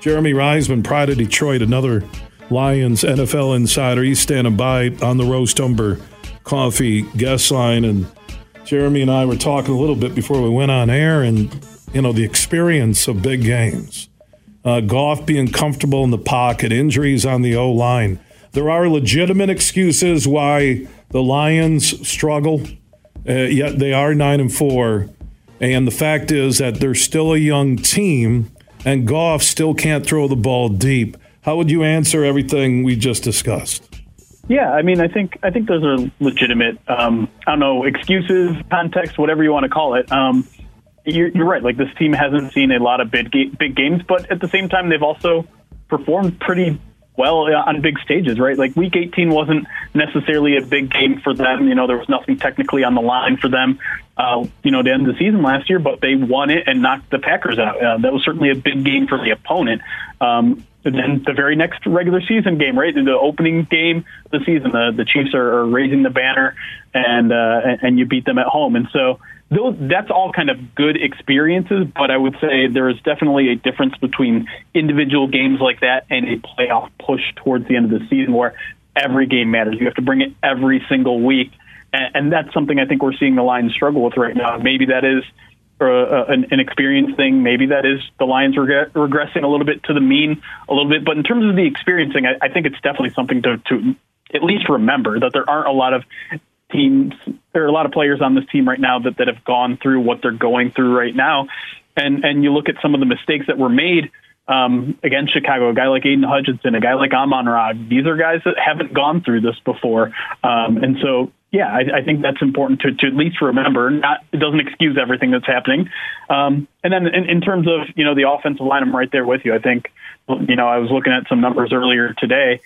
Jeremy Reisman, Pride of Detroit, another Lions NFL insider. He's standing by on the Roast Umber Coffee guest line. And Jeremy and I were talking a little bit before we went on air, and, you know, the experience of big games. Uh, Goff being comfortable in the pocket, injuries on the O line. There are legitimate excuses why the Lions struggle, uh, yet they are 9 and 4. And the fact is that they're still a young team and Goff still can't throw the ball deep. How would you answer everything we just discussed? Yeah, I mean, I think I think those are legitimate. Um, I don't know excuses, context, whatever you want to call it. Um, you're, you're, right. Like this team hasn't seen a lot of big big games, but at the same time, they've also performed pretty well uh, on big stages, right? Like Week 18 wasn't necessarily a big game for them. You know, there was nothing technically on the line for them. Uh, you know, to end the season last year, but they won it and knocked the Packers out. Uh, that was certainly a big game for the opponent. Um, and then the very next regular season game, right, the opening game of the season, the, the Chiefs are, are raising the banner, and uh, and you beat them at home, and so those that's all kind of good experiences. But I would say there is definitely a difference between individual games like that and a playoff push towards the end of the season, where every game matters. You have to bring it every single week, and, and that's something I think we're seeing the Lions struggle with right now. Maybe that is uh, an, an experience thing. Maybe that is the Lions reg- regressing a little bit to the mean a little bit. But in terms of the experiencing, I, I think it's definitely something to, to at least remember that there aren't a lot of teams there are a lot of players on this team right now that, that have gone through what they're going through right now and and you look at some of the mistakes that were made um, against Chicago, a guy like Aidan Hutchinson, a guy like Amon Ra, these are guys that haven't gone through this before. Um, and so yeah, I, I think that's important to, to at least remember. Not it doesn't excuse everything that's happening. Um, and then in, in terms of you know the offensive line, I'm right there with you. I think you know I was looking at some numbers earlier today.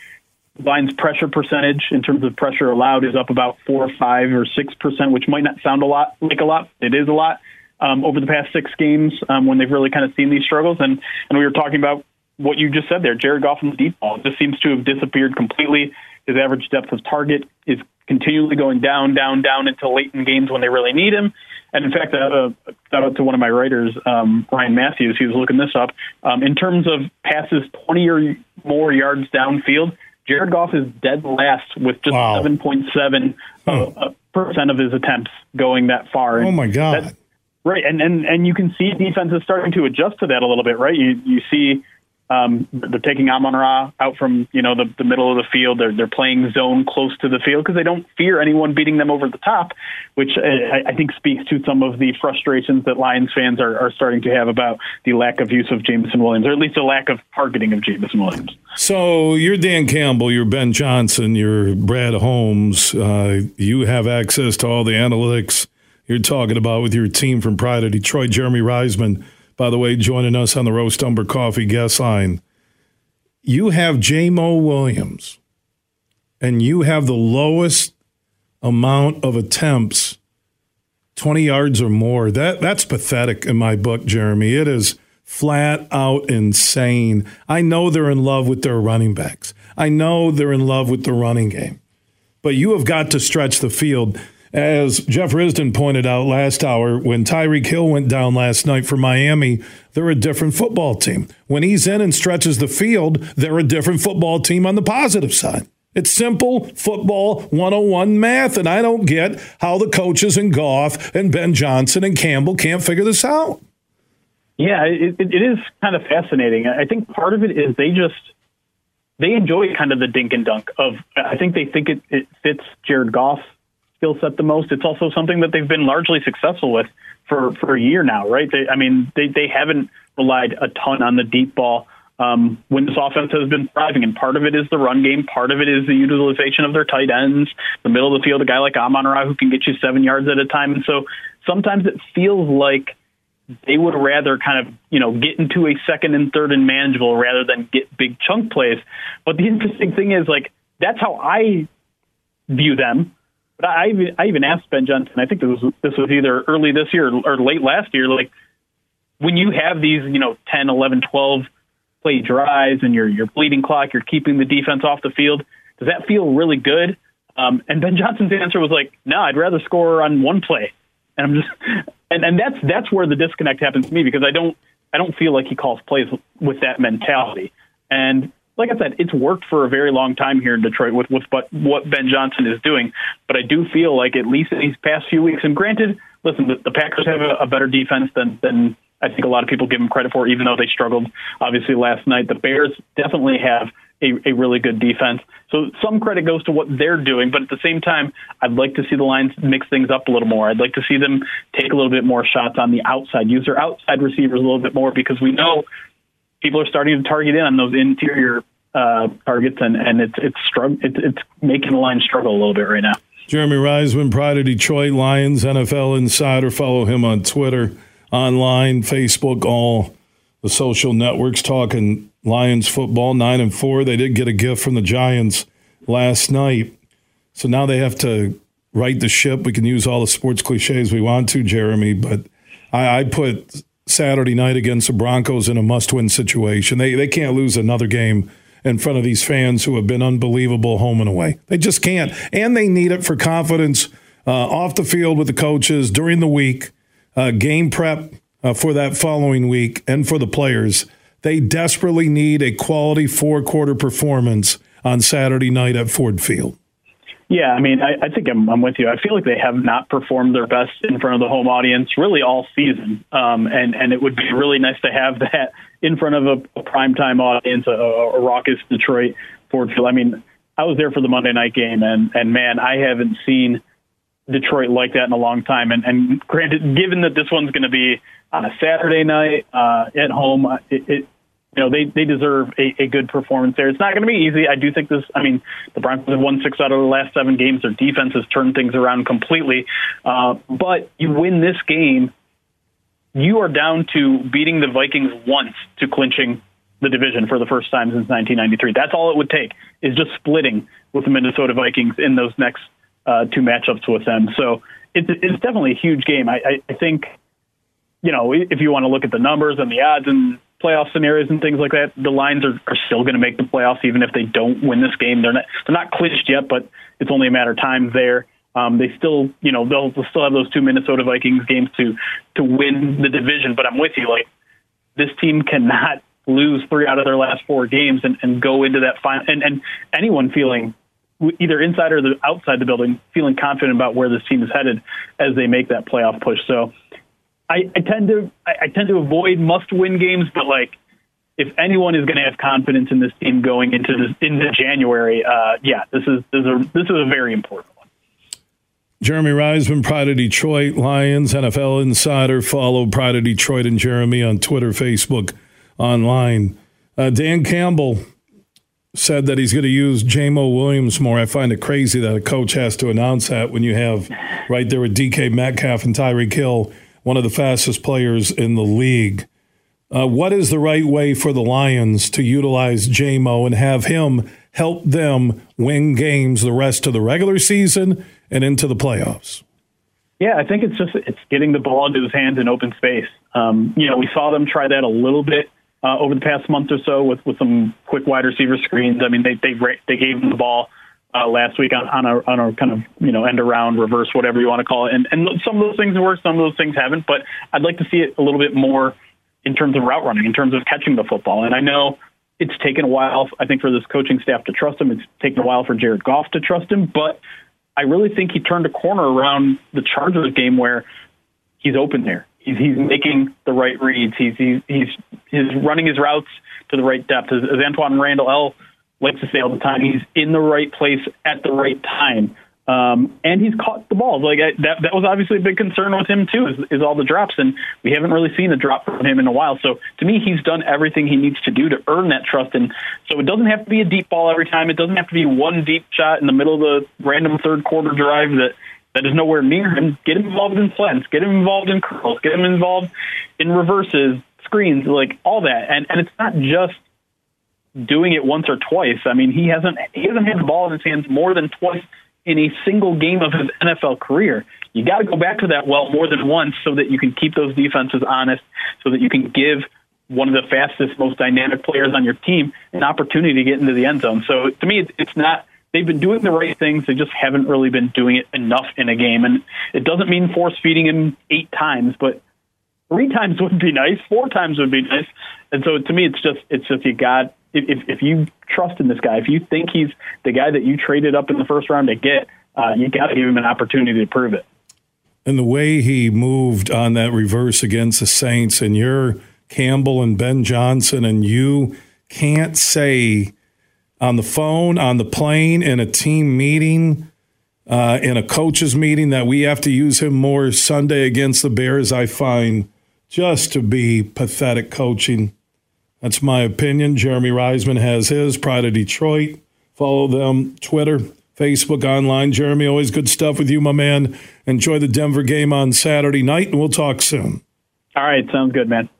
Lions pressure percentage in terms of pressure allowed is up about four, five, or six percent, which might not sound a lot like a lot. It is a lot um, over the past six games um, when they've really kind of seen these struggles. And and we were talking about what you just said there. Jared Goff in the deep ball just seems to have disappeared completely. His average depth of target is continually going down, down, down until late in games when they really need him. And in fact, uh, shout out to one of my writers, um, Ryan Matthews. He was looking this up. Um, in terms of passes 20 or more yards downfield, Jared Goff is dead last with just wow. 7.7 uh, percent of his attempts going that far. And oh my god! Right, and and and you can see defenses starting to adjust to that a little bit, right? You you see um, they're taking Amon Ra out from you know the, the middle of the field. They're they're playing zone close to the field because they don't fear anyone beating them over the top, which I, I think speaks to some of the frustrations that Lions fans are, are starting to have about the lack of use of Jameson Williams, or at least the lack of targeting of Jameson Williams. So you're Dan Campbell, you're Ben Johnson, you're Brad Holmes. Uh, you have access to all the analytics you're talking about with your team from Pride of Detroit, Jeremy Reisman by the way, joining us on the Roast Umber Coffee guest line. You have Jamo Williams, and you have the lowest amount of attempts, 20 yards or more. That That's pathetic in my book, Jeremy. It is flat out insane. I know they're in love with their running backs. I know they're in love with the running game. But you have got to stretch the field. As Jeff Risdon pointed out last hour, when Tyreek Hill went down last night for Miami, they're a different football team. When he's in and stretches the field, they're a different football team on the positive side. It's simple football 101 math, and I don't get how the coaches and Goff and Ben Johnson and Campbell can't figure this out. Yeah, it, it is kind of fascinating. I think part of it is they just they enjoy kind of the dink and dunk of. I think they think it, it fits Jared Goff skill set the most. It's also something that they've been largely successful with for for a year now, right? They, I mean, they they haven't relied a ton on the deep ball um, when this offense has been thriving, and part of it is the run game, part of it is the utilization of their tight ends, the middle of the field, a guy like Amon Ra who can get you seven yards at a time, and so sometimes it feels like they would rather kind of you know get into a second and third and manageable rather than get big chunk plays. But the interesting thing is like that's how I view them. But I even, I even asked Ben Johnson. I think this was this was either early this year or late last year. Like when you have these, you know, 10, 11, 12 play drives and you're you're bleeding clock, you're keeping the defense off the field. Does that feel really good? Um, and Ben Johnson's answer was like, "No, I'd rather score on one play." And I'm just, and and that's that's where the disconnect happens to me because I don't I don't feel like he calls plays with that mentality. And like I said, it's worked for a very long time here in Detroit with, with what, what Ben Johnson is doing. But I do feel like at least in these past few weeks, and granted, listen, the, the Packers have a, a better defense than, than I think a lot of people give them credit for, even though they struggled obviously last night. The Bears definitely have a, a really good defense. So some credit goes to what they're doing, but at the same time, I'd like to see the Lions mix things up a little more. I'd like to see them take a little bit more shots on the outside, use their outside receivers a little bit more because we know people are starting to target in on those interior uh, targets, and, and it's it's, strugg- it's it's making the line struggle a little bit right now. Jeremy Reisman, Pride of Detroit Lions NFL insider. Follow him on Twitter, online, Facebook, all the social networks talking Lions football. Nine and four. They did get a gift from the Giants last night, so now they have to right the ship. We can use all the sports cliches we want to, Jeremy, but I, I put Saturday night against the Broncos in a must-win situation. They they can't lose another game in front of these fans who have been unbelievable home and away. They just can't. And they need it for confidence uh, off the field with the coaches during the week, uh, game prep uh, for that following week, and for the players. They desperately need a quality four quarter performance on Saturday night at Ford Field. Yeah, I mean, I, I think I'm, I'm, with you. I feel like they have not performed their best in front of the home audience really all season, um, and and it would be really nice to have that in front of a, a primetime audience, a, a raucous Detroit Ford Field. I mean, I was there for the Monday night game, and and man, I haven't seen Detroit like that in a long time. And, and granted, given that this one's going to be on a Saturday night uh, at home, it, it you know, they, they deserve a, a good performance there. It's not going to be easy. I do think this, I mean, the Broncos have won six out of the last seven games. Their defense has turned things around completely. Uh, but you win this game, you are down to beating the Vikings once to clinching the division for the first time since 1993. That's all it would take is just splitting with the Minnesota Vikings in those next uh, two matchups with them. So it's, it's definitely a huge game. I, I, I think, you know, if you want to look at the numbers and the odds and playoff scenarios and things like that, the Lions are, are still going to make the playoffs even if they don't win this game. They're not they're not clinched yet, but it's only a matter of time there. Um, they still, you know, they'll, they'll still have those two Minnesota Vikings games to to win the division. But I'm with you, like this team cannot lose three out of their last four games and, and go into that final. And, and anyone feeling either inside or the outside the building feeling confident about where this team is headed as they make that playoff push. So I, I tend to I, I tend to avoid must win games, but like if anyone is going to have confidence in this team going into this into January, uh, yeah, this is this is a this is a very important one. Jeremy Reisman, Pride of Detroit Lions, NFL Insider. Follow Pride of Detroit and Jeremy on Twitter, Facebook, online. Uh, Dan Campbell said that he's going to use Jamo Williams more. I find it crazy that a coach has to announce that when you have right there with DK Metcalf and Tyreek Hill one of the fastest players in the league. Uh, what is the right way for the Lions to utilize Jamo and have him help them win games the rest of the regular season and into the playoffs? Yeah, I think it's just it's getting the ball into his hands in open space. Um, you know, we saw them try that a little bit uh, over the past month or so with with some quick wide receiver screens. I mean, they they they gave him the ball uh, last week on, on, a, on a kind of you know end around reverse whatever you want to call it. And and some of those things work some of those things haven't but I'd like to see it a little bit more in terms of route running in terms of catching the football. And I know it's taken a while I think for this coaching staff to trust him. It's taken a while for Jared Goff to trust him but I really think he turned a corner around the Chargers game where he's open there. He's he's making the right reads. He's he's he's, he's running his routes to the right depth. As, as Antwaan Randle El likes to say all the time, he's in the right place at the right time. Um, and he's caught the balls. Like I, that, that was obviously a big concern with him too, is, is all the drops, and we haven't really seen a drop from him in a while. So to me, he's done everything he needs to do to earn that trust. And so it doesn't have to be a deep ball every time. It doesn't have to be one deep shot in the middle of the random third quarter drive that that is nowhere near him. Get him involved in slants. Get him involved in curls. Get him involved in reverses, screens, like all that. And and it's not just doing it once or twice. I mean, he hasn't he hasn't had the ball in his hands more than twice in a single game of his NFL career. You got to go back to that well more than once so that you can keep those defenses honest, so that you can give one of the fastest, most dynamic players on your team an opportunity to get into the end zone. So to me, it's not. They've been doing the right things. They just haven't really been doing it enough in a game. And it doesn't mean force feeding him eight times, but three times would be nice, four times would be nice. And so to me, it's just it's just you got if if you trust in this guy, if you think he's the guy that you traded up in the first round to get, uh, you got to give him an opportunity to prove it. And the way he moved on that reverse against the Saints, and you're Campbell and Ben Johnson, and you can't say on the phone, on the plane, in a team meeting, uh, in a coaches meeting that we have to use him more Sunday against the Bears, I find just to be pathetic coaching. That's my opinion. Jeremy Reisman has his. Pride of Detroit. Follow them, Twitter, Facebook, online. Jeremy, always good stuff with you, my man. Enjoy the Denver game on Saturday night, and we'll talk soon. All right. Sounds good, man.